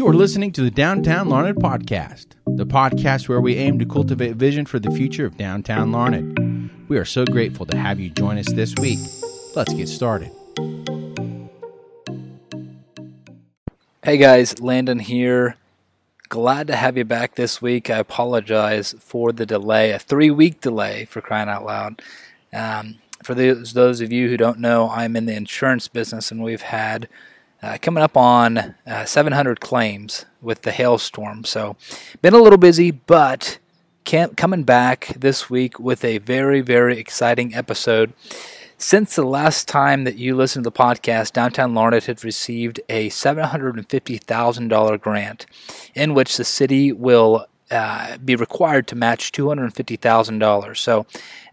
You are listening to the Downtown Larned podcast, the podcast where we aim to cultivate vision for the future of downtown Larned. We are so grateful to have you join us this week. Let's get started. Hey guys, Landon here. Glad to have you back this week. I apologize for the delay, a three week delay for crying out loud. Um, for those, those of you who don't know, I'm in the insurance business and we've had uh, coming up on uh, 700 claims with the hailstorm. So, been a little busy, but coming back this week with a very, very exciting episode. Since the last time that you listened to the podcast, Downtown Larned had received a $750,000 grant in which the city will uh, be required to match $250,000. So,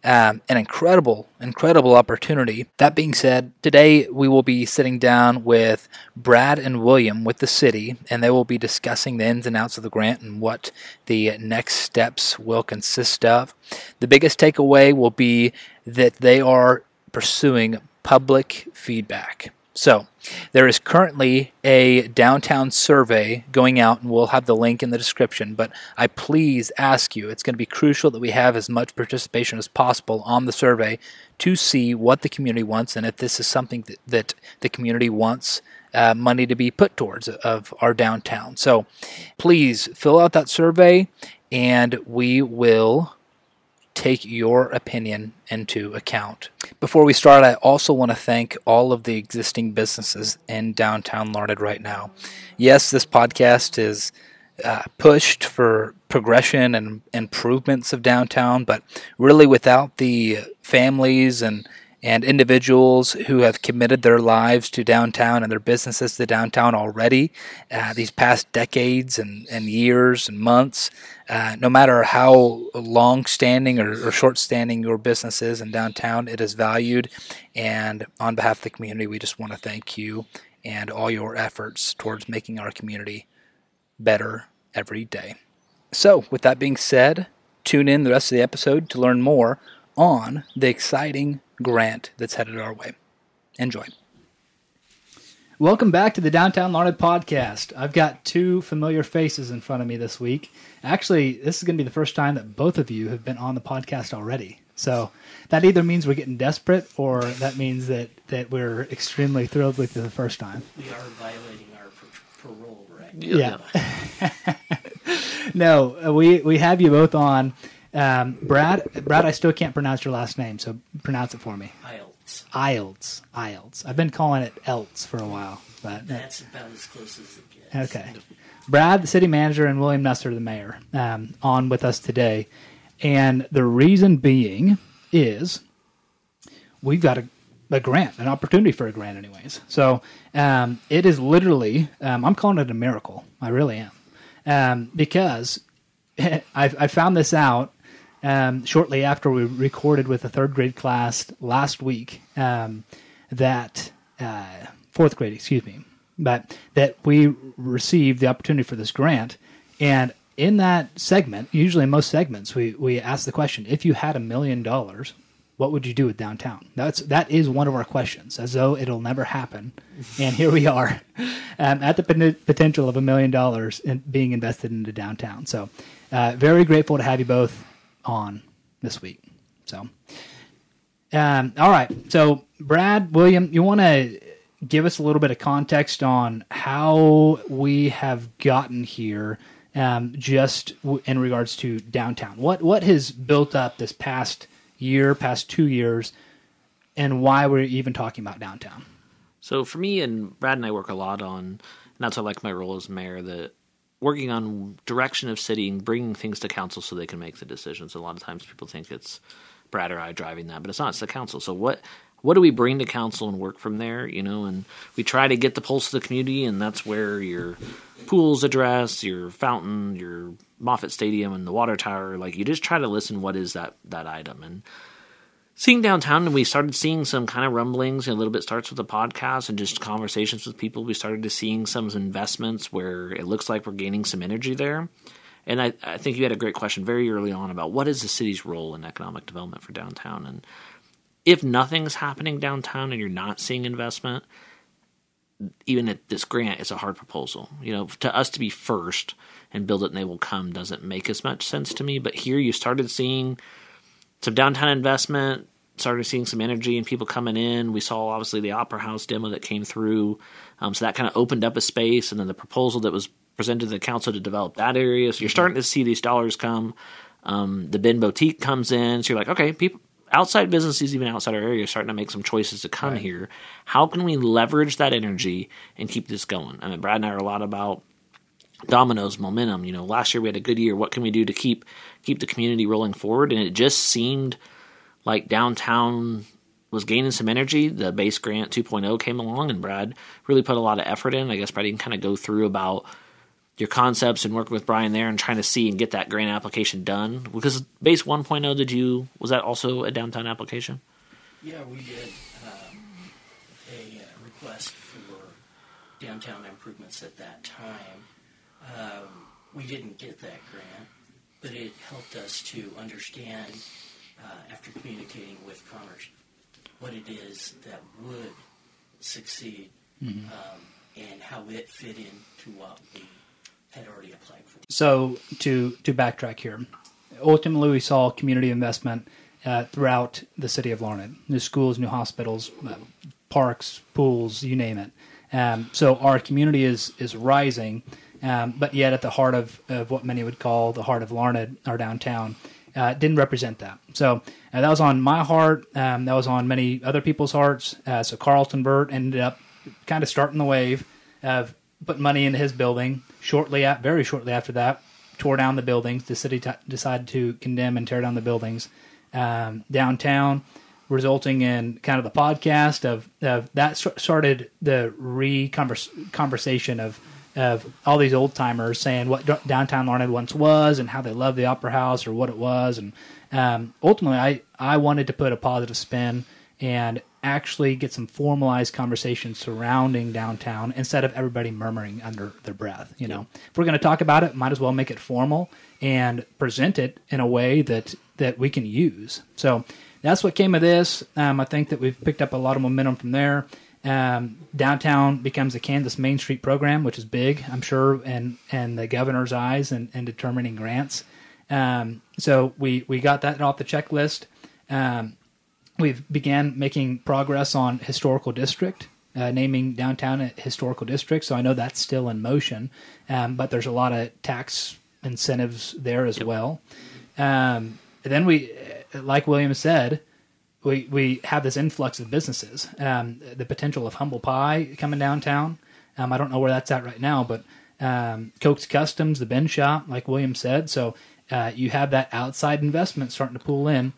um, an incredible, incredible opportunity. That being said, today we will be sitting down with Brad and William with the city, and they will be discussing the ins and outs of the grant and what the next steps will consist of. The biggest takeaway will be that they are pursuing public feedback. So, there is currently a downtown survey going out, and we'll have the link in the description. But I please ask you, it's going to be crucial that we have as much participation as possible on the survey to see what the community wants and if this is something that, that the community wants uh, money to be put towards of our downtown. So please fill out that survey, and we will take your opinion into account. Before we start, I also want to thank all of the existing businesses in downtown Larned right now. Yes, this podcast is uh, pushed for progression and improvements of downtown, but really without the families and and individuals who have committed their lives to downtown and their businesses to downtown already uh, these past decades and, and years and months. Uh, no matter how long standing or, or short standing your business is in downtown, it is valued. And on behalf of the community, we just want to thank you and all your efforts towards making our community better every day. So, with that being said, tune in the rest of the episode to learn more on the exciting grant that's headed our way. Enjoy. Welcome back to the Downtown Larned podcast. I've got two familiar faces in front of me this week. Actually, this is going to be the first time that both of you have been on the podcast already. So that either means we're getting desperate or that means that, that we're extremely thrilled with you the first time. We are violating our parole, right? Yeah. no, uh, we, we have you both on um, Brad, Brad, I still can't pronounce your last name, so pronounce it for me. Ilds. Ilds. Ilds. I've been calling it Elts for a while, but that's about as close as it gets. Okay. Brad, the city manager, and William Nusser, the mayor, um, on with us today, and the reason being is we've got a, a grant, an opportunity for a grant, anyways. So um, it is literally, um, I'm calling it a miracle. I really am, um, because I, I found this out um, shortly after we recorded with the third grade class last week um, that uh, fourth grade, excuse me, but that we received the opportunity for this grant, and in that segment, usually in most segments, we we ask the question: if you had a million dollars, what would you do with downtown? That's that is one of our questions, as though it'll never happen, and here we are, um, at the potential of a million dollars being invested into downtown. So, uh, very grateful to have you both on this week. So, um, all right. So, Brad, William, you want to give us a little bit of context on how we have gotten here, um, just w- in regards to downtown. What what has built up this past year, past two years, and why we're even talking about downtown? So, for me and Brad and I work a lot on, and that's I like my role as mayor. That working on direction of city and bringing things to council so they can make the decisions. A lot of times people think it's Brad or I driving that, but it's not. It's the council. So what what do we bring to council and work from there? You know, and we try to get the pulse of the community, and that's where your pools address, your fountain, your Moffett Stadium, and the water tower. Like you just try to listen. What is that that item and seeing downtown and we started seeing some kind of rumblings and a little bit starts with the podcast and just conversations with people we started to seeing some investments where it looks like we're gaining some energy there and I, I think you had a great question very early on about what is the city's role in economic development for downtown and if nothing's happening downtown and you're not seeing investment even at this grant, it's a hard proposal. You know, to us to be first and build it and they will come doesn't make as much sense to me. But here you started seeing some downtown investment, started seeing some energy and people coming in. We saw obviously the Opera House demo that came through. Um, so that kind of opened up a space. And then the proposal that was presented to the council to develop that area. So you're starting to see these dollars come. Um, the Bin Boutique comes in. So you're like, okay, people, outside businesses, even outside our area, are starting to make some choices to come right. here. How can we leverage that energy and keep this going? I mean, Brad and I are a lot about dominoes momentum. You know, last year we had a good year. What can we do to keep keep the community rolling forward? And it just seemed like downtown was gaining some energy. The base grant 2.0 came along, and Brad really put a lot of effort in. I guess Brad can kind of go through about your concepts and working with Brian there and trying to see and get that grant application done? Because base 1.0, did you was that also a downtown application? Yeah, we did um, a request for downtown improvements at that time. Um, we didn't get that grant, but it helped us to understand uh, after communicating with Commerce what it is that would succeed mm-hmm. um, and how it fit into what we had already applied for. So to to backtrack here, ultimately we saw community investment uh, throughout the city of Larned, new schools, new hospitals, uh, parks, pools, you name it. Um, so our community is is rising, um, but yet at the heart of, of what many would call the heart of Larned, our downtown, uh, didn't represent that. So uh, that was on my heart. Um, that was on many other people's hearts. Uh, so Carlton Burt ended up kind of starting the wave of put money into his building. Shortly, at, very shortly after that, tore down the buildings. The city t- decided to condemn and tear down the buildings um, downtown, resulting in kind of the podcast of, of that started the re conversation of of all these old timers saying what downtown Larned once was and how they loved the Opera House or what it was, and um, ultimately, I I wanted to put a positive spin and actually get some formalized conversation surrounding downtown instead of everybody murmuring under their breath. You know, yeah. if we're going to talk about it, might as well make it formal and present it in a way that that we can use. So that's what came of this. Um, I think that we've picked up a lot of momentum from there. Um, downtown becomes a Kansas Main Street program, which is big, I'm sure, and and the governor's eyes and, in determining grants. Um, so we we got that off the checklist. Um, we've began making progress on historical district, uh, naming downtown a historical district. So I know that's still in motion, um, but there's a lot of tax incentives there as yep. well. Um, then we, like William said, we we have this influx of businesses. Um, the potential of Humble Pie coming downtown. Um, I don't know where that's at right now, but um, Coke's Customs, the Ben Shop, like William said. So uh, you have that outside investment starting to pull in.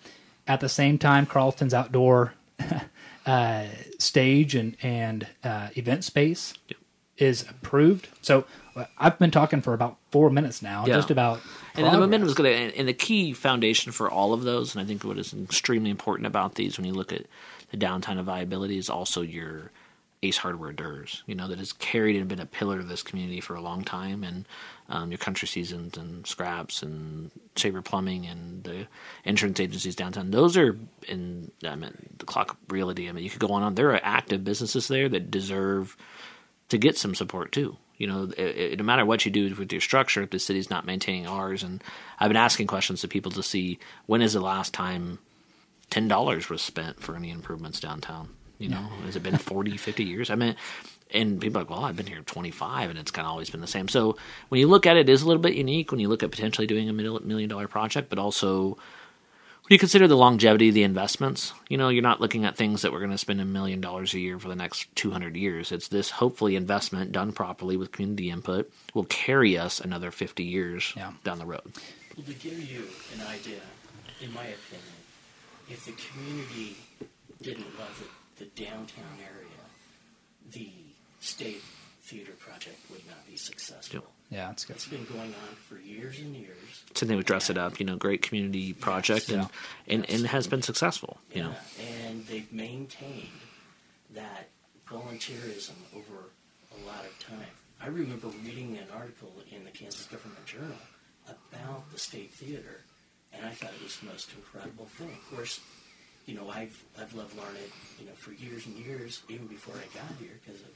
At the same time, Carlton's outdoor uh, stage and and uh, event space yep. Is approved. So uh, I've been talking for about four minutes now, yeah. just about. And the momentum is going to, and the key foundation for all of those, and I think what is extremely important about these when you look at the downtown of viability is also your Ace Hardware Durs, you know, that has carried and been a pillar of this community for a long time. And um, your country seasons and scraps and Saber Plumbing and the insurance agencies downtown, those are in, I mean, the clock realty. I mean, you could go on on. There are active businesses there that deserve to get some support too. You know, it, it, no matter what you do with your structure, if the city's not maintaining ours, and I've been asking questions to people to see when is the last time ten dollars was spent for any improvements downtown you know, has it been 40, 50 years? I mean, and people are like, well, I've been here 25 and it's kind of always been the same. So when you look at it, it is a little bit unique when you look at potentially doing a million dollar project, but also when you consider the longevity of the investments, you know, you're not looking at things that we're going to spend a million dollars a year for the next 200 years. It's this hopefully investment done properly with community input will carry us another 50 years yeah. down the road. Well, to give you an idea, in my opinion, if the community didn't love it the downtown area, the state theater project would not be successful. Yep. Yeah, it's good. It's been going on for years and years. So they would dress it up, you know, great community project, yes. and, yeah. and yes. and has been successful, you yeah. know. And they've maintained that volunteerism over a lot of time. I remember reading an article in the Kansas Government Journal about the State Theater, and I thought it was the most incredible thing. Of course, you know, I've I've loved Larned, you know, for years and years, even before I got here, because of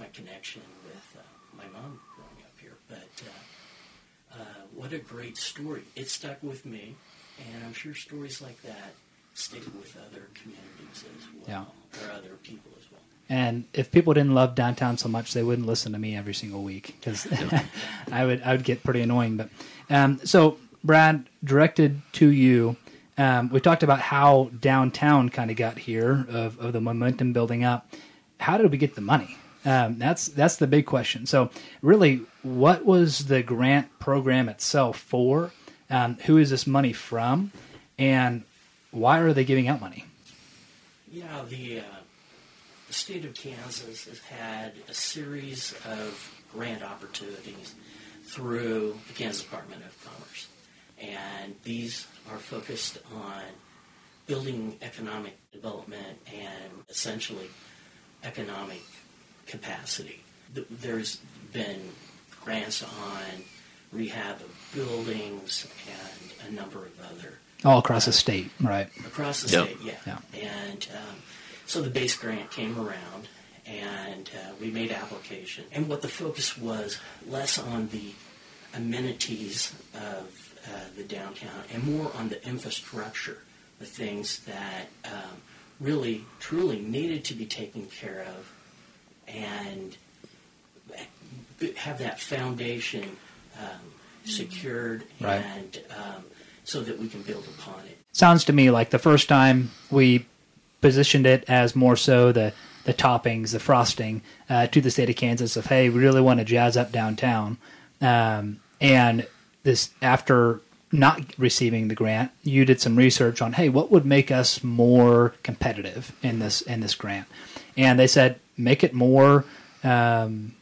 my connection with uh, my mom growing up here. But uh, uh, what a great story! It stuck with me, and I'm sure stories like that stick with other communities as well, or other people as well. And if people didn't love downtown so much, they wouldn't listen to me every single week because I would I would get pretty annoying. But um, so, Brad, directed to you, um, we talked about how downtown kind of got here of, of the momentum building up. How did we get the money? Um, that's that's the big question. So, really, what was the grant program itself for? Um, who is this money from? And why are they giving out money? Yeah, the, uh, the state of Kansas has had a series of grant opportunities through the Kansas Department of Commerce. And these are focused on building economic development and essentially economic capacity. There's been grants on rehab of buildings and a number of other all across the state, right? Across the Yep. state, yeah. Yeah. And um, so the base grant came around, and uh, we made application. And what the focus was less on the amenities of uh, the downtown and more on the infrastructure, the things that um, really, truly needed to be taken care of, and have that foundation um, secured Right. and um, so that we can build upon it. sounds to me like the first time we positioned it as more so the the toppings, the frosting uh, to the state of Kansas of hey, we really want to jazz up downtown, um, and this after not receiving the grant, you did some research on hey, what would make us more competitive in this in this grant, and they said make it more um,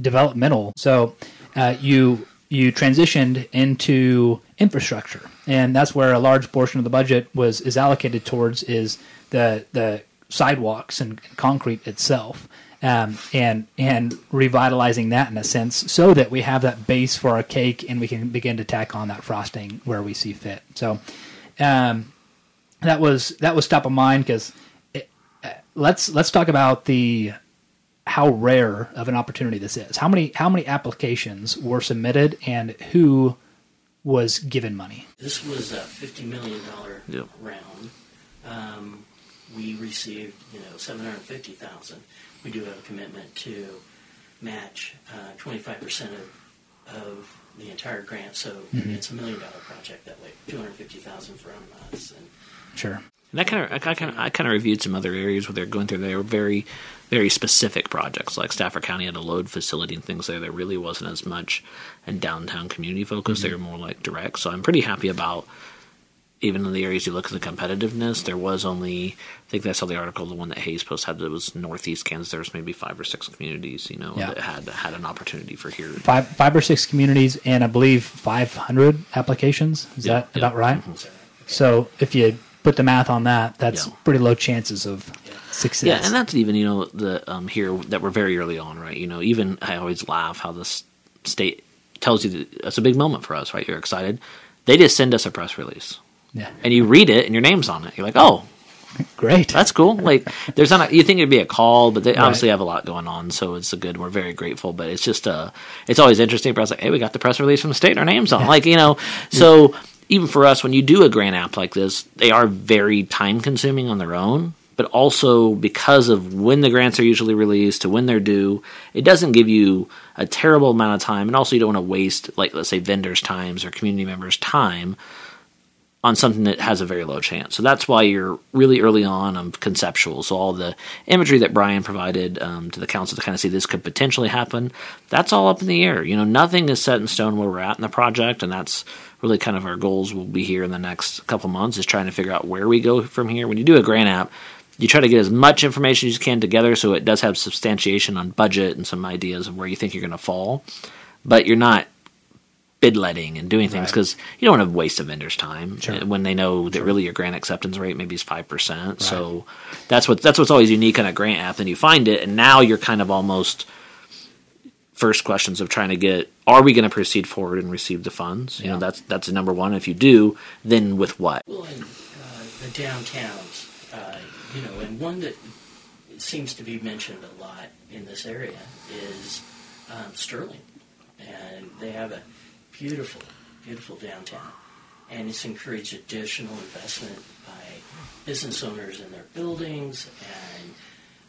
developmental. So uh, you you transitioned into infrastructure, and that's where a large portion of the budget was is allocated towards is the the sidewalks and concrete itself. Um, and and revitalizing that in a sense, so that we have that base for our cake, and we can begin to tack on that frosting where we see fit. So, um, that was that was top of mind because let's let's talk about the how rare of an opportunity this is. How many how many applications were submitted and who was given money? This was a fifty million dollar Yep. round. Um, we received, you know, seven hundred fifty thousand. We do have a commitment to match twenty five percent of of the entire grant, so it's a million dollar project that way. Two hundred fifty thousand from us, and Sure. And I kind of, I kind of, I kind of reviewed some other areas where they're going through. They were very, very specific projects. Like Stafford County had a load facility and things there. There really wasn't as much a downtown community focus. They were more like direct. So I'm pretty happy about even in the areas you look at the competitiveness. There was only, I think that's saw the article, the one that Hays Post had that was Northeast Kansas. There was maybe five or six communities, you know, Yeah. that had had an opportunity for here. Five five or six communities and I believe five hundred applications. Is Yeah, that yeah. about right? so So if you put the math on that, that's Yeah. pretty low chances of success. Yeah, and that's even you know the um, here that we're very early on, right? You know, even I always laugh how this state tells you that it's a big moment for us, right? You're excited. They just send us a press release, yeah. and you read it, and your name's on it. You're like, oh, Great. that's cool. Like, there's not. A, you think it'd be a call, but they Right. obviously have a lot going on, so it's a good. We're very grateful, but it's just uh, it's always interesting. But I was like, hey, we got the press release from the state, and our names on. Like, you know, so even for us, when you do a grant app like this, they are very time consuming on their own. But also because of when the grants are usually released to when they're due, it doesn't give you a terrible amount of time, and also you don't want to waste, like let's say, vendors' times or community members' time on something that has a very low chance. So that's why you're really early on on conceptual. So all the imagery that Brian provided um, to the council to kind of see this could potentially happen, that's all up in the air. You know, nothing is set in stone where we're at in the project, and that's really kind of our goals will be here in the next couple months is trying to figure out where we go from here. When you do a grant app, you try to get as much information as you can together so it does have substantiation on budget and some ideas of where you think you're going to fall, but you're not bid letting and doing things Right. because you don't want to waste a vendor's time Sure. Uh, when they know that really your grant acceptance rate maybe is five percent. So that's what that's what's always unique on a grant app. Then you find it, and now you're kind of almost first questions of trying to get are we going to proceed forward and receive the funds? You Yeah. know that's that's the number one. If you do, then with what? Well, uh, the downtowns, uh, you know, and one that seems to be mentioned a lot in this area is um, Sterling, and they have a beautiful, beautiful downtown, and it's encouraged additional investment by business owners in their buildings and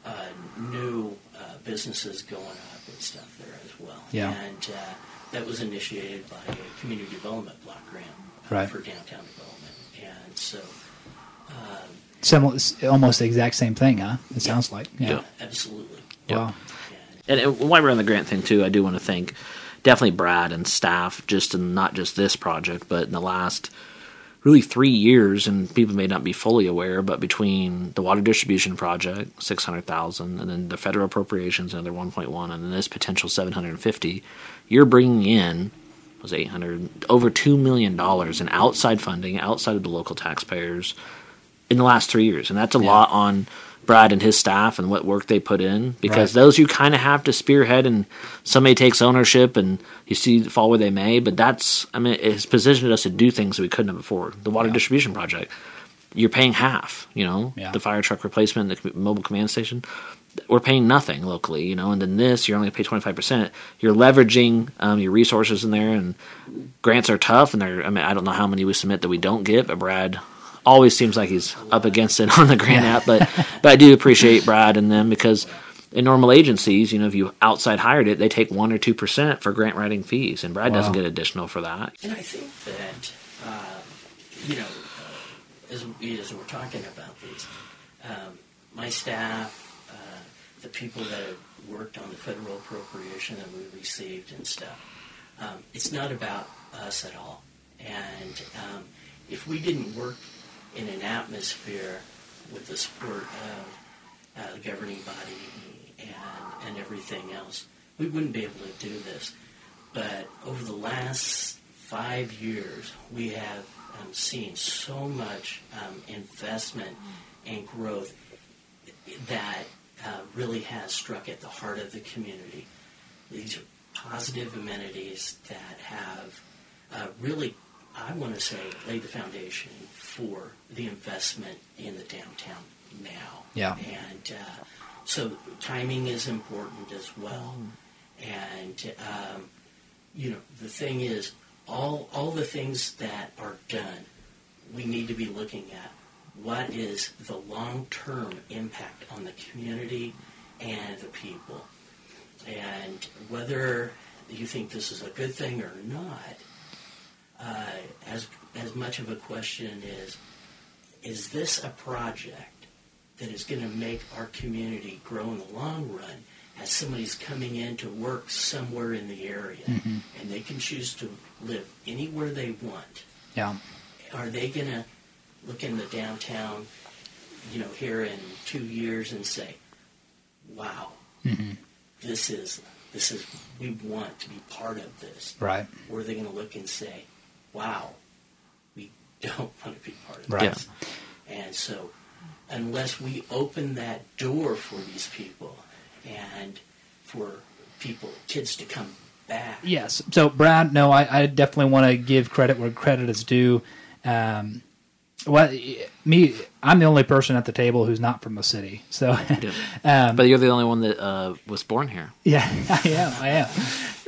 uh, new uh, businesses going up and stuff there as well. Yeah. And uh, that was initiated by a community development block grant uh, Right. for downtown development, and so. Um, Similar, almost the exact same thing, huh? It sounds like. Yeah. Yeah. absolutely. Wow. And And, and while we're on the grant thing too, I do want to thank definitely Brad and staff, just in not just this project, but in the last really three years. And people may not be fully aware, but between the water distribution project, six hundred thousand, and then the federal appropriations, another one point one, and then this potential seven hundred and fifty, you're bringing in was eight hundred over two million dollars in outside funding, outside of the local taxpayers, in the last three years, and that's a Yeah. lot on Brad and his staff and what work they put in because Right. those you kind of have to spearhead and somebody takes ownership and you see fall where they may but that's i mean it's positioned us to do things that we couldn't have before the water Yeah. distribution project you're paying half you know Yeah. the fire truck replacement the mobile command station we're paying nothing locally you know and then this you're only pay 25% you're leveraging um, your resources in there and grants are tough and they're i mean i don't know how many we submit that we don't get but brad always seems like he's up against it on the grant app but but i do appreciate brad and them because in normal agencies you know if you outside hired it they take 1 or 2% for grant writing fees and brad doesn't get additional for that And I think that, um, you know, uh, as, we, as we're talking about these, um, my staff, uh, the people that have worked on the federal appropriation that we received and stuff, um, it's not about us at all. And um, if we didn't work in an atmosphere with the support of uh, the governing body and, and everything else, we wouldn't be able to do this. But over the last five years, we have um, seen so much um, investment and growth that uh, really has struck at the heart of the community. These are positive amenities that have uh, really, I want to say, laid the foundation for the investment in the downtown now. Yeah. And uh, so timing is important as well. And um, you know, the thing is, all all the things that are done, we need to be looking at what is the long term impact on the community and the people, and whether you think this is a good thing or not. Uh, as as much of a question is, is this a project that is going to make our community grow in the long run as somebody's coming in to work somewhere in the area? And they can choose to live anywhere they want. Yeah. are they going to look in the downtown you know here in two years and say wow this is this is we want to be part of this. Right. or are they going to look and say wow we don't want to be part of Right. this and so, unless we open that door for these people and for people, kids to come back, Yes. So, Brad, no, I, I definitely want to give credit where credit is due. Um, well, me, I'm the only person at the table who's not from the city. So, um, but you're the only one that uh, was born here yeah, I am. I am.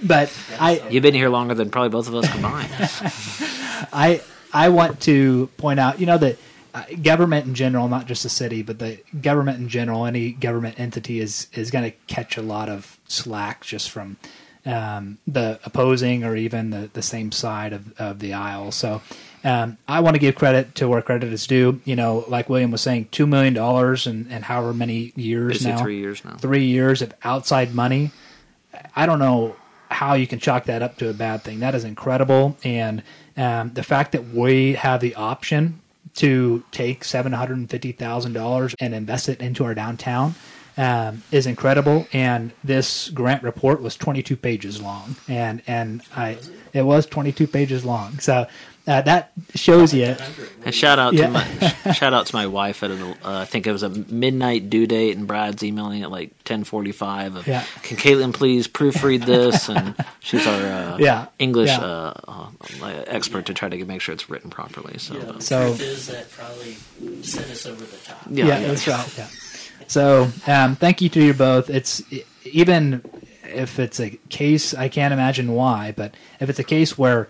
But I, you've been here longer than probably both of us combined I I want to point out, you know, that uh, government in general, not just the city, but the government in general, any government entity is is going to catch a lot of slack just from um, the opposing or even the, the same side of, of the aisle. So um, I want to give credit to where credit is due. You know, like William was saying, two million dollars and, and however many years Basically now, three years now. three years of outside money. I don't know how you can chalk that up to a bad thing. That is incredible, and um, the fact that we have the option to take seven hundred and fifty thousand dollars and invest it into our downtown um, is incredible. And this grant report was twenty two pages long, and and I it was twenty two pages long. So uh, that shows you. And shout out Yeah. to my shout out to my wife at a, uh, I think it was a midnight due date, and Brad's emailing at like ten forty five. Of Yeah. can Caitlin please proofread this? And she's our uh, Yeah. English Yeah. uh, uh, expert to try to make sure it's written properly. So Yeah, So- truth is that probably sent us over the top. yeah, yeah, yeah. that's right. Yeah. So um, thank you to you both. It's even if it's a case, I can't imagine why, but if it's a case where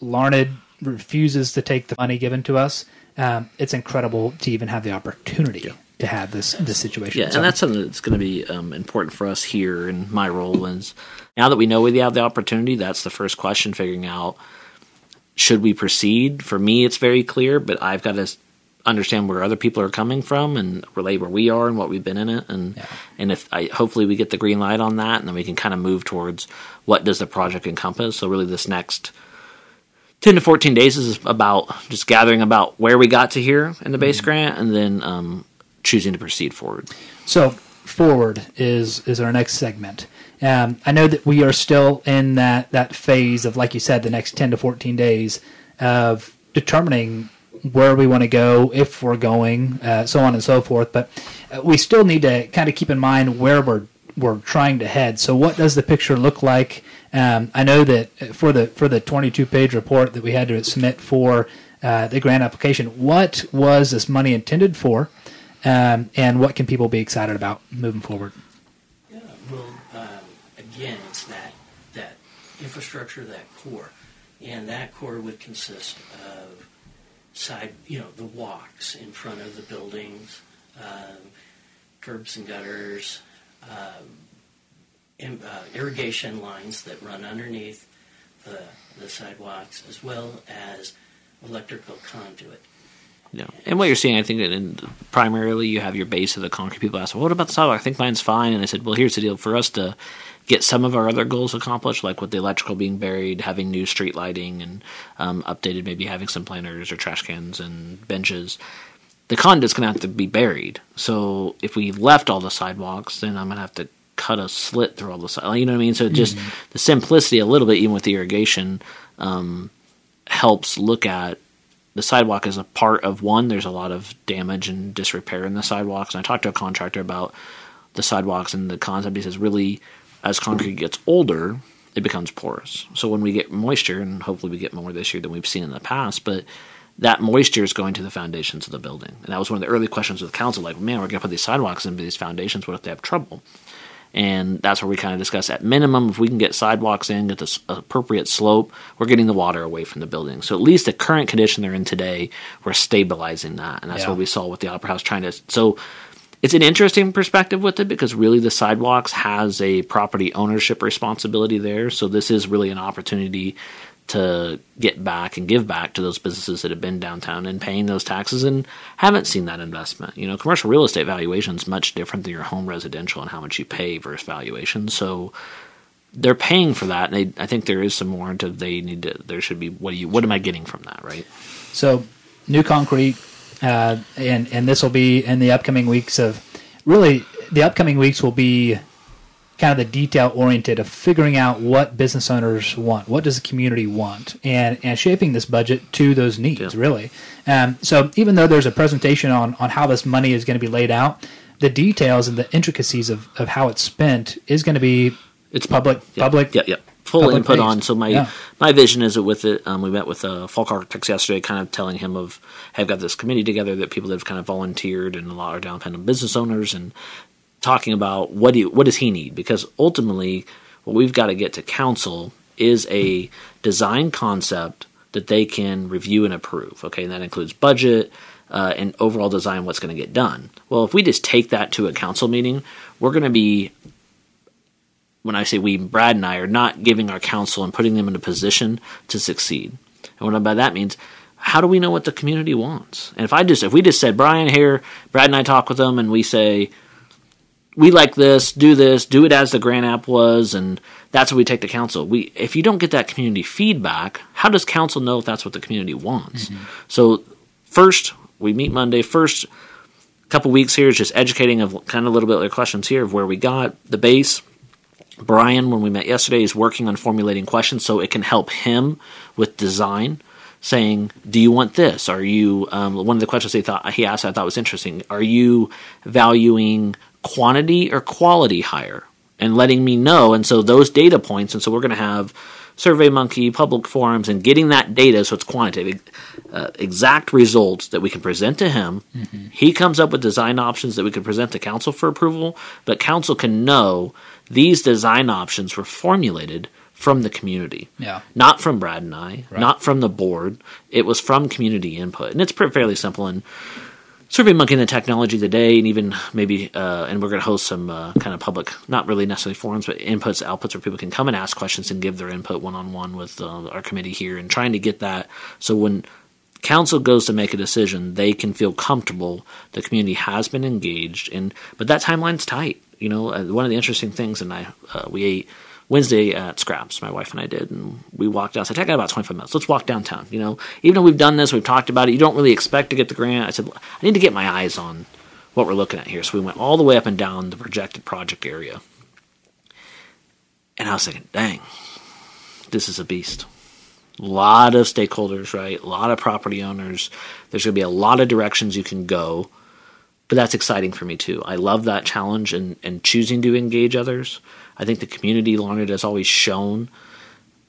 Larned refuses to take the money given to us, um, it's incredible to even have the opportunity to have this this situation. Yeah, So- and that's something that's going to be um, important for us here in my role. Is now that we know we have the opportunity, that's the first question: figuring out should we proceed. For me, it's very clear, but I've got to understand where other people are coming from and relate where we are and what we've been in it, and and if I hopefully we get the green light on that, and then we can kind of move towards what does the project encompass. So really, this next. 10 to 14 days is about just gathering about where we got to here in the base grant and then um, choosing to proceed forward. So forward is is our next segment. Um, I know that we are still in that that phase of, like you said, the next ten to fourteen days of determining where we want to go, if we're going, uh, so on and so forth. But uh, we still need to kind of keep in mind where we're we're trying to head. So, what does the picture look like? Um, I know that for the for the 22 page report that we had to submit for uh, the grant application, what was this money intended for? um, and what can people be excited about moving forward? Yeah, well, um, again, it's that that infrastructure, that core, and that core would consist of side, you know, the walks in front of the buildings, um, curbs and gutters, um, uh, irrigation lines that run underneath the the sidewalks, as well as electrical conduit. Yeah, and what you're seeing, I think that in primarily you have your base of the concrete. People ask, well, "What about the sidewalk?" I think mine's fine, and I said, "Well, here's the deal: for us to get some of our other goals accomplished, like with the electrical being buried, having new street lighting, and um, updated, maybe having some planters or trash cans and benches." The conduit's going to have to be buried. So if we left all the sidewalks, then I'm going to have to cut a slit through all the sidewalks. You know what I mean? So just the simplicity a little bit, even with the irrigation, um, helps look at the sidewalk as a part of one. There's a lot of damage and disrepair in the sidewalks. And I talked to a contractor about the sidewalks and the concept. He says, really, as concrete gets older, it becomes porous. So when we get moisture, and hopefully we get more this year than we've seen in the past, but that moisture is going to the foundations of the building. And that was one of the early questions with council like, man, we're going to put these sidewalks into these foundations. What if they have trouble? And that's where we kind of discuss at minimum if we can get sidewalks in get the appropriate slope we're getting the water away from the building. So at least the current condition they're in today we're stabilizing that. And that's Yeah. what we saw with the opera house trying to so it's an interesting perspective with it because really the sidewalks has a property ownership responsibility there. So this is really an opportunity to get back and give back to those businesses that have been downtown and paying those taxes and haven't seen that investment. You know, commercial real estate valuation is much different than your home residential and how much you pay versus valuation. So they're paying for that. And they, I think there is some warrant of they need to. There should be what do you? What am I getting from that? Right? So, new concrete, uh, and and this will be in the upcoming weeks of really the upcoming weeks will be kind of the detail oriented of figuring out what business owners want, what does the community want, and and shaping this budget to those needs. Yeah. Really, um, so even though there's a presentation on on how this money is going to be laid out, the details and the intricacies of of how it's spent is going to be It's public Yeah, public Yeah, yeah. Full public input based. on. So my Yeah. my vision is with it, um, we met with uh, Falk Architects yesterday, kind of telling him of, I've got this committee together that people that have kind of volunteered and a lot are downtown business owners and talking about what do you, what does he need because ultimately what we've got to get to council is a design concept that they can review and approve. Okay, and that includes budget. Uh, and overall design, what's going to get done. Well, if we just take that to a council meeting, we're going to be when I say we, Brad and I, are not giving our council and putting them in a position to succeed. And what by that means, how do we know what the community wants? And if I just, if we just said, Brian here, Brad and I talk with them, and we say, we like this, do this, do it as the grant app was, and that's what we take to council. We, if you don't get that community feedback, how does council know if that's what the community wants? So, first we meet Monday. First couple weeks here is just educating of kind of a little bit of questions here of where we got the base. Brian, when we met yesterday, is working on formulating questions so it can help him with design. Saying, "Do you want this? Are you?" Um, one of the questions he thought he asked, I thought was interesting. Are you valuing quantity or quality higher? and letting me know. And so those data points, and so we're going to have SurveyMonkey, public forums, and getting that data so it's quantitative, uh, exact results that we can present to him. Mm-hmm. He comes up with design options that we can present to council for approval, but council can know these design options were formulated from the community. Yeah. Not from Brad and I, right. not from the board. It was from community input. And it's fairly simple. And SurveyMonkey and the technology today, and even maybe, uh, and we're going to host some uh, kind of public, not really necessarily forums, but inputs, outputs where people can come and ask questions and give their input one on one with uh, our committee here, and trying to get that so when council goes to make a decision, they can feel comfortable the community has been engaged. And but that timeline's tight. You know, uh, one of the interesting things, and I uh, we ate Wednesday at Scraps, my wife and I did, and we walked out. I said, I got about 25 minutes. Let's walk downtown. You know, even though we've done this, we've talked about it, you don't really expect to get the grant. I said, I need to get my eyes on what we're looking at here. So we went all the way up and down the projected project area. And I was thinking, dang, this is a beast. A lot of stakeholders, right? A lot of property owners. There's going to be a lot of directions you can go. But that's exciting for me too. I love that challenge and, and choosing to engage others. I think the community Larned has always shown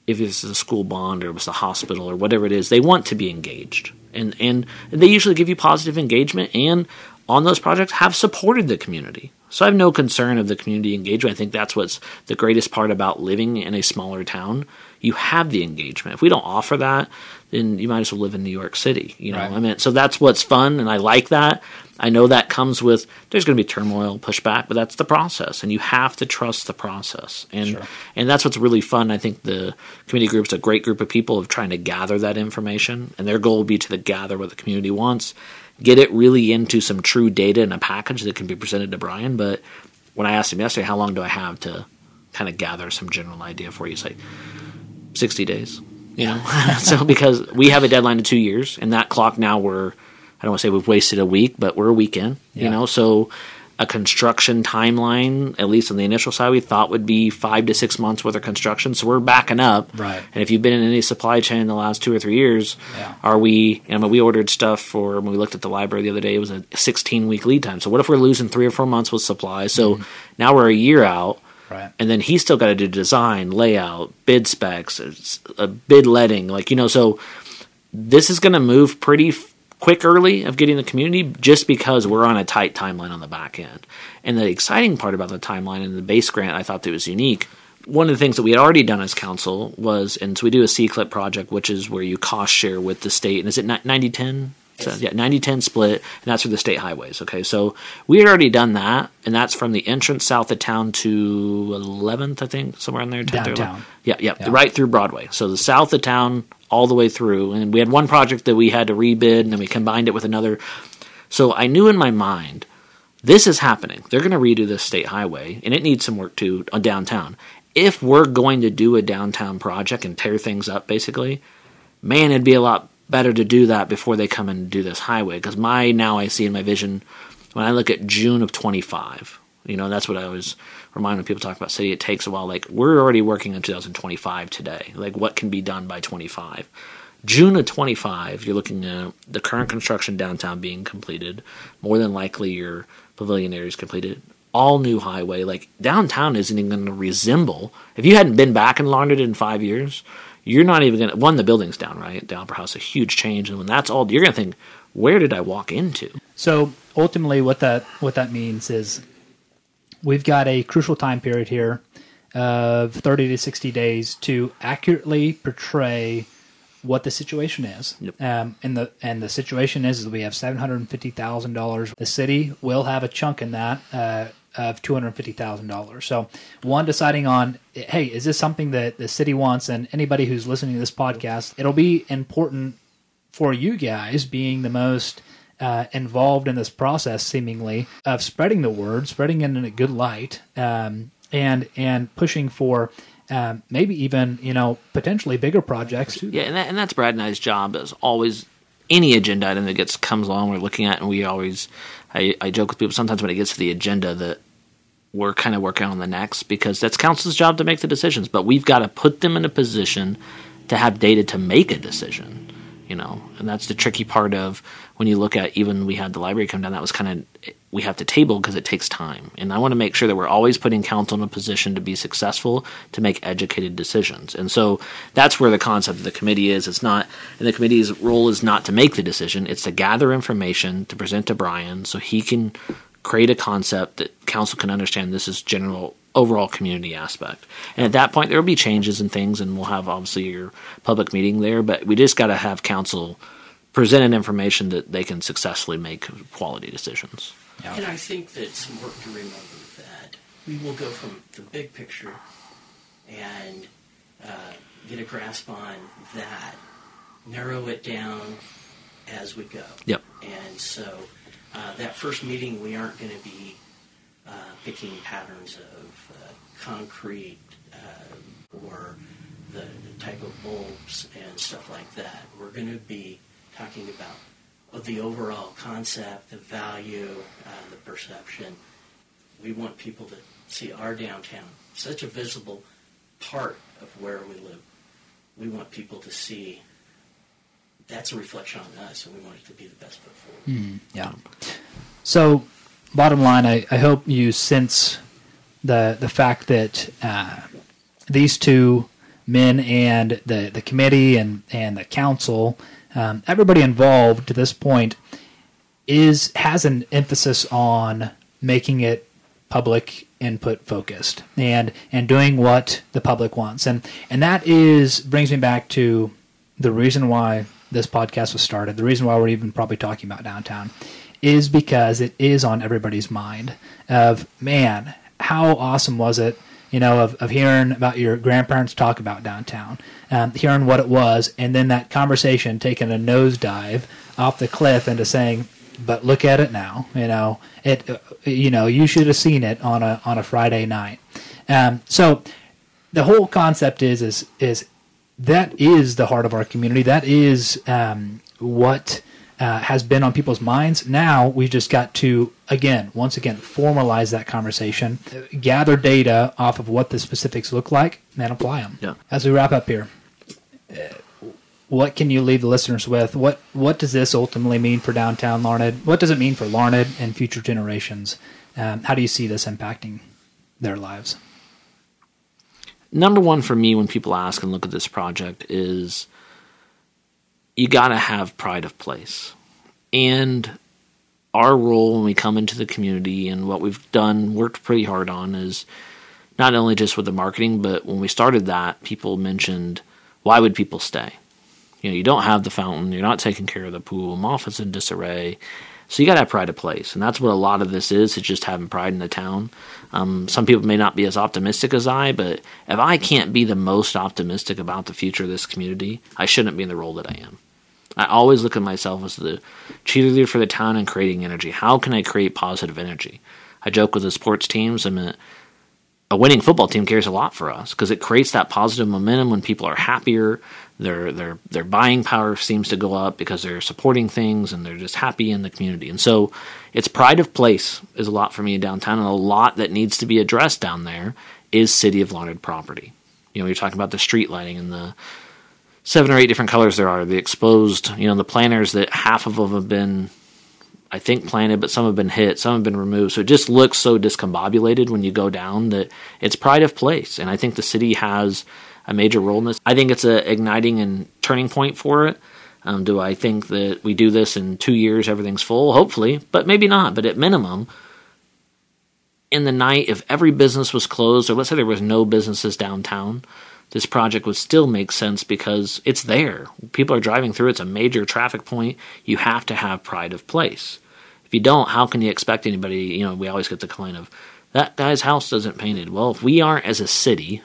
if it's a school bond or it's a hospital or whatever it is, they want to be engaged. And and they usually give you positive engagement and on those projects have supported the community. So I have no concern of the community engagement. I think that's what's the greatest part about living in a smaller town. You have the engagement. If we don't offer that, then you might as well live in New York City. You know, right. I mean, so that's what's fun, and I like that. I know that comes with there's going to be turmoil, pushback, but that's the process, and you have to trust the process, and sure. and that's what's really fun. I think the community group's a great group of people of trying to gather that information, and their goal will be to gather what the community wants, get it really into some true data in a package that can be presented to Brian. But when I asked him yesterday, how long do I have to kind of gather some general idea for you? He's like, sixty days. You know, so because we have a deadline of two years, and that clock now we're I don't want to say we've wasted a week, but we're a weekend. Yeah. You know, so a construction timeline, at least on the initial side, we thought would be five to six months worth of construction. So we're backing up. Right. And if you've been in any supply chain in the last two or three years, yeah. are we? I mean, we ordered stuff for when we looked at the library the other day. It was a 16 week lead time. So what if we're losing three or four months with supply? So mm-hmm. now we're a year out. Right. And then he's still got to do design, layout, bid specs, a bid letting, like you know. So this is going to move pretty quick early of getting the community just because we're on a tight timeline on the back end. And the exciting part about the timeline and the base grant I thought that was unique. One of the things that we had already done as council was, and so we do a C-CLIP project, which is where you cost share with the state. And is it 90 10? So, yeah, 90 10 split, and that's for the state highways. Okay, so we had already done that, and that's from the entrance south of town to 11th, I think, somewhere in there. Downtown. Yeah, yeah, yeah, right through Broadway. So the south of town, all the way through. And we had one project that we had to rebid, and then we combined it with another. So I knew in my mind, this is happening. They're going to redo this state highway, and it needs some work too on uh, downtown. If we're going to do a downtown project and tear things up, basically, man, it'd be a lot better to do that before they come and do this highway. Because my now I see in my vision when I look at June of 25, you know, that's what I always remind when people talk about city, it takes a while. Like we're already working on 2025 today. Like what can be done by 25? June of 25, you're looking at the current construction downtown being completed. More than likely, your pavilion area is completed. All new highway. Like downtown isn't even going to resemble. If you hadn't been back in Larned in five years, you're not even going to. One, the building's down, right? The Opera House, a huge change. And when that's all, you're going to think, where did I walk into? So ultimately, what that what that means is we've got a crucial time period here of 30 to 60 days to accurately portray what the situation is. Yep. Um, and the and the situation is that we have seven hundred and fifty thousand dollars. The city will have a chunk in that uh, of two hundred fifty thousand dollars. So one deciding on, hey, is this something that the city wants? And anybody who's listening to this podcast, it'll be important for you guys being the most uh, involved in this process, seemingly of spreading the word, spreading it in a good light, um, and and pushing for um, maybe even you know potentially bigger projects. Yeah, and, that, and that's Brad and I's job as always. Any agenda item that gets comes along, we're looking at, and we always. I, I joke with people sometimes when it gets to the agenda that we're kind of working on the next because that's council's job to make the decisions, but we've got to put them in a position to have data to make a decision you know and that's the tricky part of when you look at even we had the library come down that was kind of we have to table because it takes time. And I want to make sure that we're always putting council in a position to be successful to make educated decisions. And so that's where the concept of the committee is. It's not, and the committee's role is not to make the decision, it's to gather information to present to Brian so he can create a concept that council can understand this is general overall community aspect. And at that point, there will be changes and things, and we'll have obviously your public meeting there, but we just got to have council presented information that they can successfully make quality decisions. Yeah. And I think that it's important to remember that we will go from the big picture and uh, get a grasp on that, narrow it down as we go. Yep. And so uh, that first meeting, we aren't going to be uh, picking patterns of uh, concrete uh, or the, the type of bulbs and stuff like that. We're going to be talking about the overall concept, the value, uh, the perception. We want people to see our downtown, such a visible part of where we live. We want people to see that's a reflection on us, and we want it to be the best foot forward. Yeah. So, bottom line, I, I hope you sense the the fact that uh, these two men and the, the committee and, and the council, um, everybody involved to this point, is has an emphasis on making it public input focused and and doing what the public wants and and that is brings me back to the reason why this podcast was started the reason why we're even probably talking about downtown is because it is on everybody's mind of man how awesome was it you know of, of hearing about your grandparents talk about downtown um, hearing what it was and then that conversation taking a nosedive off the cliff into saying but look at it now. You know it. Uh, you know you should have seen it on a on a Friday night. Um, so the whole concept is is is that is the heart of our community. That is um, what uh, has been on people's minds. Now we've just got to again, once again, formalize that conversation, gather data off of what the specifics look like, and apply them. Yeah. As we wrap up here, what can you leave the listeners with? What what does this ultimately mean for downtown Larned? What does it mean for Larned and future generations? Um, how do you see this impacting their lives? Number one for me when people ask and look at this project is you got to have pride of place. And our role when we come into the community and what we've done, worked pretty hard on, is not only just with the marketing, but when we started that, people mentioned, why would people stay? You know, you don't have the fountain, you're not taking care of the pool, Moffitt's in disarray. So you got to have pride of place, and that's what a lot of this is. It's just having pride in the town. Um, some people may not be as optimistic as I, but if I can't be the most optimistic about the future of this community, I shouldn't be in the role that I am. I always look at myself as the cheerleader for the town and creating energy. How can I create positive energy? I joke with the sports teams. I mean, a winning football team cares a lot for us because it creates that positive momentum when people are happier. Their their their buying power seems to go up because they're supporting things and they're just happy in the community. And so, it's pride of place is a lot for me downtown, and a lot that needs to be addressed down there is city of Larned property. You know, you're talking about the street lighting and the seven or eight different colors there are. The exposed, you know, the planters that half of them have been I think planted, but some have been hit, some have been removed. So it just looks so discombobulated when you go down that it's pride of place. And I think the city has a major role in this. I think it's a igniting and turning point for it. Um, do I think that we do this in two years, everything's full? Hopefully, but maybe not. But at minimum, in the night, if every business was closed, or let's say there was no businesses downtown, this project would still make sense because it's there. People are driving through. It's a major traffic point. You have to have pride of place. If you don't, how can you expect anybody? You know, we always get the complaint of that guy's house doesn't painted. Well, if we aren't as a city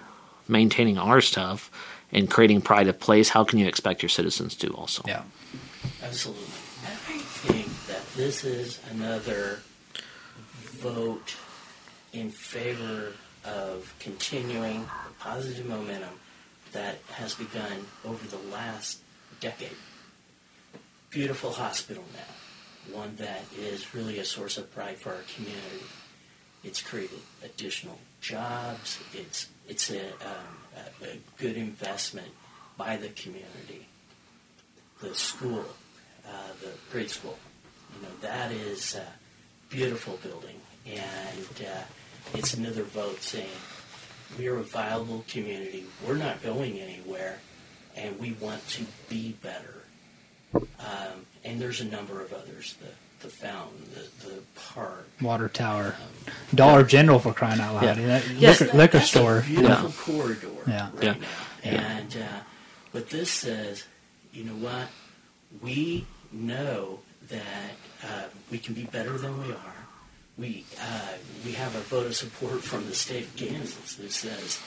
maintaining our stuff and creating pride of place, how can you expect your citizens to also? Yeah. Absolutely. And I think that this is another vote in favor of continuing the positive momentum that has begun over the last decade. Beautiful hospital now, one that is really a source of pride for our community. It's created additional jobs. It's it's a, um, a, a good investment by the community. The school, uh, the grade school, you know, that is uh, beautiful building, and uh, it's another vote saying we're a viable community. We're not going anywhere, and we want to be better. Um, and there's a number of others: the the fountain, the the park, Water tower, Dollar General for crying out loud. Yeah. That Yes, liquor, that- liquor that's store. A beautiful corridor Yeah. right Yeah. now. And uh, what this says, you know what? We know that uh, we can be better than we are. We uh, we have a vote of support from the state of Kansas that says,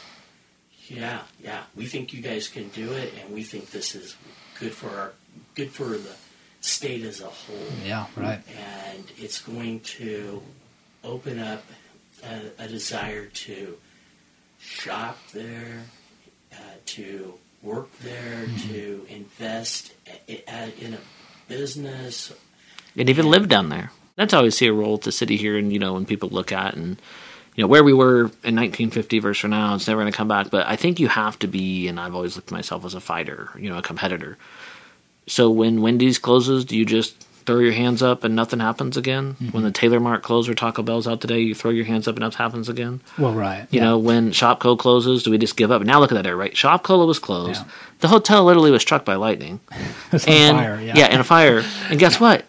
yeah, yeah, we think you guys can do it, and we think this is good for our good for the state as a whole Yeah, right. and it's going to open up a, a desire to shop there, uh, to work there, to invest i- i- in a business. and even live down there. That's how I see a role to city here, and you know when people look at and you know where we were in 1950 versus now, it's never going to come back. But I think you have to be, and I've always looked at myself as a fighter, you know, a competitor. So when Wendy's closes, do you just throw your hands up and nothing happens again? Mm-hmm. When the Taylor Mart closes or Taco Bell's out today, you throw your hands up and nothing happens again? Well, right. You yeah. know, when Shopko closes, do we just give up? Now look at that area, right? Shopko was closed. Yeah. The hotel literally was struck by lightning and fire. Yeah. in a fire. And guess what?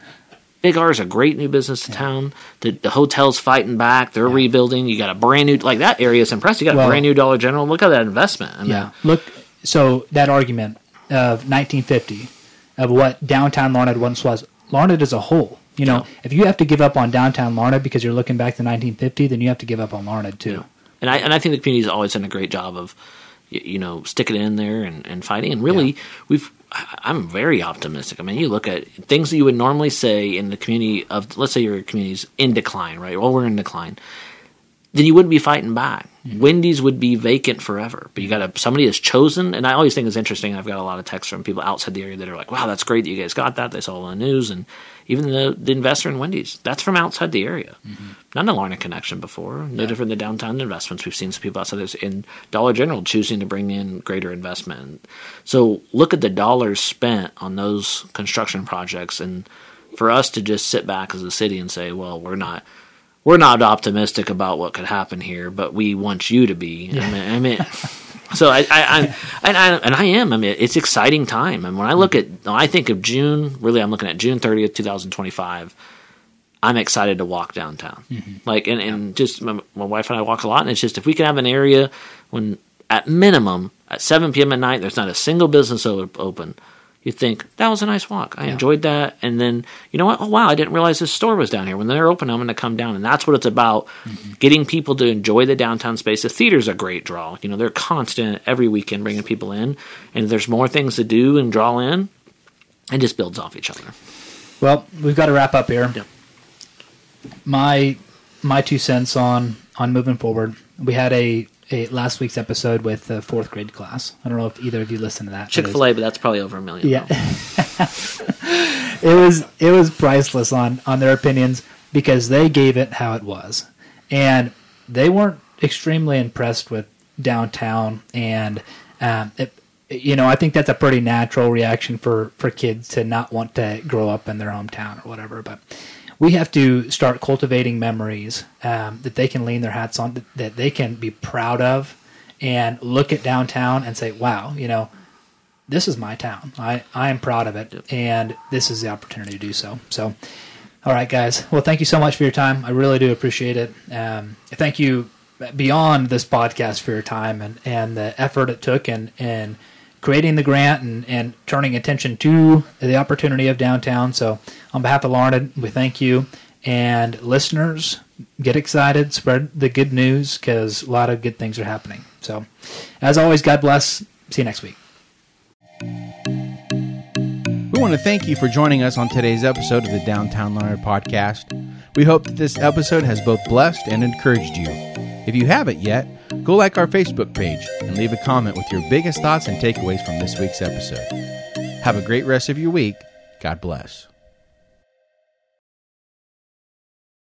Big R is a great new business to town. The, the hotel's fighting back. They're rebuilding. You got a brand new like that area is impressive. You got Well- a brand new Dollar General. Look at that investment. I mean, Yeah. Look, so that argument of 1950 of what downtown Larned once was, Larned as a whole. You know, if you have to give up on downtown Larned because you're looking back to 1950, then you have to give up on Larned too. and I and I think the community's always done a great job of you know sticking it in there and, and fighting. And really, we've I- I'm very optimistic. I mean, you look at things that you would normally say in the community of let's say your community's in decline, right? Well, we're in decline. Then you wouldn't be fighting back. Mm-hmm. Wendy's would be vacant forever. But you got to somebody is chosen, and I always think it's interesting. I've got a lot of texts from people outside the area that are like, "Wow, that's great that you guys got that." They saw it on the news, and even the, the investor in Wendy's that's from outside the area. Mm-hmm. Not a Larned connection before. No different than downtown investments. We've seen some people outside this in Dollar General choosing to bring in greater investment. So look at the dollars spent on those construction projects, and for us to just sit back as a city and say, "Well, we're not." We're not optimistic about what could happen here, but we want you to be. I mean, I mean so I, I, I, and I, and I am. I mean, it's exciting time. And when I look at, when I think of June. Really, I'm looking at June 30th, 2025. I'm excited to walk downtown. Mm-hmm. Like, and, and just my, my wife and I walk a lot, and it's just if we can have an area when, at minimum, at 7 p.m. at night, there's not a single business open. You think that was a nice walk. I enjoyed that, and then you know what? Oh wow, I didn't realize this store was down here. When they're open, I'm going to come down, and that's what it's about: mm-hmm. getting people to enjoy the downtown space. The theater's a great draw. You know, they're constant every weekend bringing people in, and there's more things to do and draw in, and just builds off each other. Well, we've got to wrap up here. Yep. My my two cents on on moving forward. We had a, a last week's episode with the fourth grade class. I don't know if either of you listened to that. Chick Fil A, but that's probably over a million. Yeah. it was it was priceless on on their opinions because they gave it how it was. And they weren't extremely impressed with downtown and um, it, you know, I think that's a pretty natural reaction for for kids to not want to grow up in their hometown or whatever, but we have to start cultivating memories um, that they can lean their hats on, that, that they can be proud of, and look at downtown and say, "Wow, you know, this is my town. I, I am proud of it, and this is the opportunity to do so. So, all right, guys. Well, thank you so much for your time. I really do appreciate it. Um, thank you beyond this podcast for your time and, and the effort it took and and creating the grant and, and turning attention to the opportunity of downtown. So, on behalf of Larned, we thank you. And listeners, get excited, spread the good news because a lot of good things are happening. So, as always, God bless. See you next week. We want to thank you for joining us on today's episode of the Downtown Larned Podcast. We hope that this episode has both blessed and encouraged you. If you haven't yet, go like our Facebook page and leave a comment with your biggest thoughts and takeaways from this week's episode. Have a great rest of your week. God bless.